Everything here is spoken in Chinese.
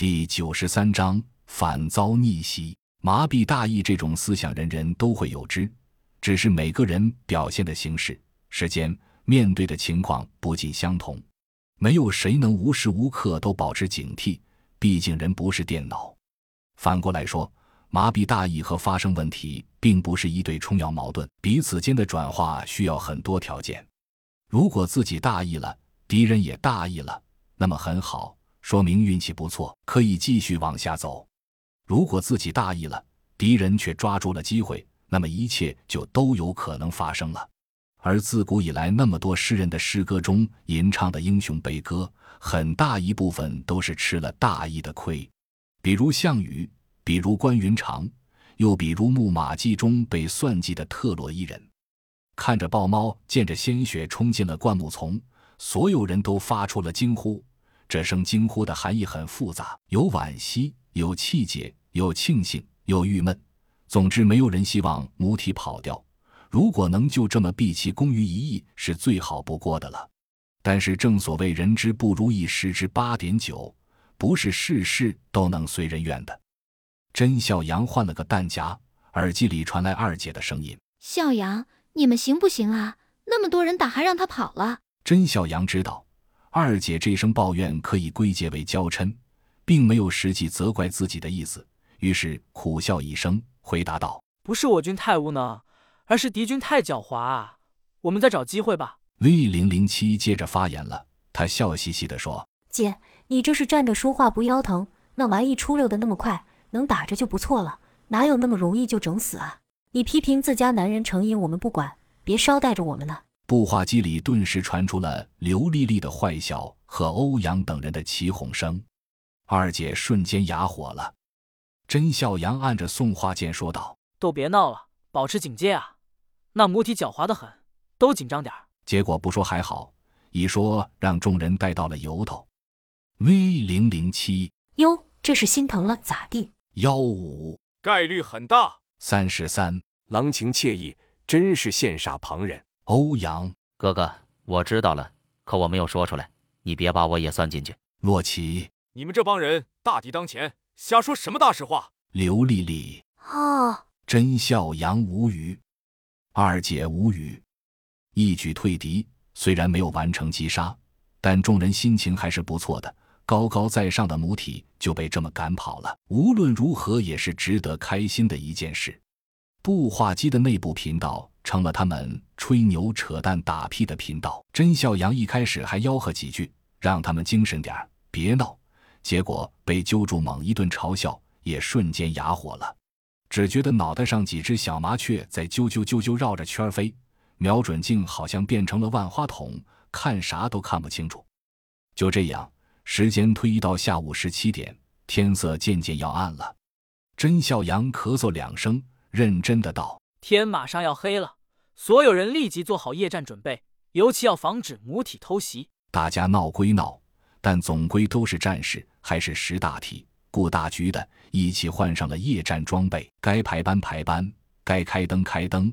第九十三章反遭逆袭。麻痹大意这种思想，人人都会有之，只是每个人表现的形式、时间、面对的情况不尽相同。没有谁能无时无刻都保持警惕，毕竟人不是电脑。反过来说，麻痹大意和发生问题并不是一对冲要矛盾，彼此间的转化需要很多条件。如果自己大意了，敌人也大意了，那么很好，说明运气不错，可以继续往下走。如果自己大意了，敌人却抓住了机会，那么一切就都有可能发生了。而自古以来，那么多诗人的诗歌中吟唱的英雄悲歌，很大一部分都是吃了大意的亏。比如项羽，比如关云长，又比如《木马计》中被算计的特洛伊人。看着豹猫见着鲜血冲进了灌木丛，所有人都发出了惊呼。这声惊呼的含义很复杂，有惋惜，有气节。有庆幸有郁闷，总之没有人希望母体跑掉。如果能就这么毕其功于一役，是最好不过的了。但是正所谓人之不如意十之八点九，不是事事都能随人愿的。甄笑阳换了个弹夹，耳机里传来二姐的声音：“笑阳，你们行不行啊？那么多人打，还让他跑了。”甄笑阳知道，二姐这声抱怨可以归结为娇嗔，并没有实际责怪自己的意思。于是苦笑一声，回答道：“不是我军太无能，而是敌军太狡猾啊！我们再找机会吧。” V 零零七接着发言了，他笑嘻嘻地说：“姐，你这是站着说话不腰疼？那玩意出溜的那么快，能打着就不错了，哪有那么容易就整死啊？你批评自家男人成瘾，我们不管，别捎带着我们了。”步话机里顿时传出了刘丽丽的坏笑和欧阳等人的起哄声，二姐瞬间哑火了。甄笑阳按着送话键说道：“都别闹了，保持警戒啊！那母体狡猾的很，都紧张点儿。”结果不说还好，一说让众人带到了由头。V 零零七，哟，这是心疼了咋地？幺五，概率很大。三十三，郎情妾意，真是羡煞旁人。欧阳哥哥，我知道了，可我没有说出来，你别把我也算进去。洛奇，你们这帮人大敌当前。瞎说什么大实话！刘丽丽啊，甄笑阳无语，二姐无语，一举退敌。虽然没有完成击杀，但众人心情还是不错的。高高在上的母体就被这么赶跑了，无论如何也是值得开心的一件事。步话机的内部频道成了他们吹牛扯淡打屁的频道。甄笑阳一开始还吆喝几句，让他们精神点儿，别闹。结果被揪住，猛一顿嘲笑，也瞬间哑火了。只觉得脑袋上几只小麻雀在啾啾啾啾绕着圈飞，瞄准镜好像变成了万花筒，看啥都看不清楚。就这样，时间推移到下午十七点，天色渐渐要暗了。甄笑阳咳嗽两声，认真的道：“天马上要黑了，所有人立即做好夜战准备，尤其要防止母体偷袭。”大家闹归闹，但总归都是战士。还是识大体、顾大局的，一起换上了夜战装备。该排班排班，该开灯开灯，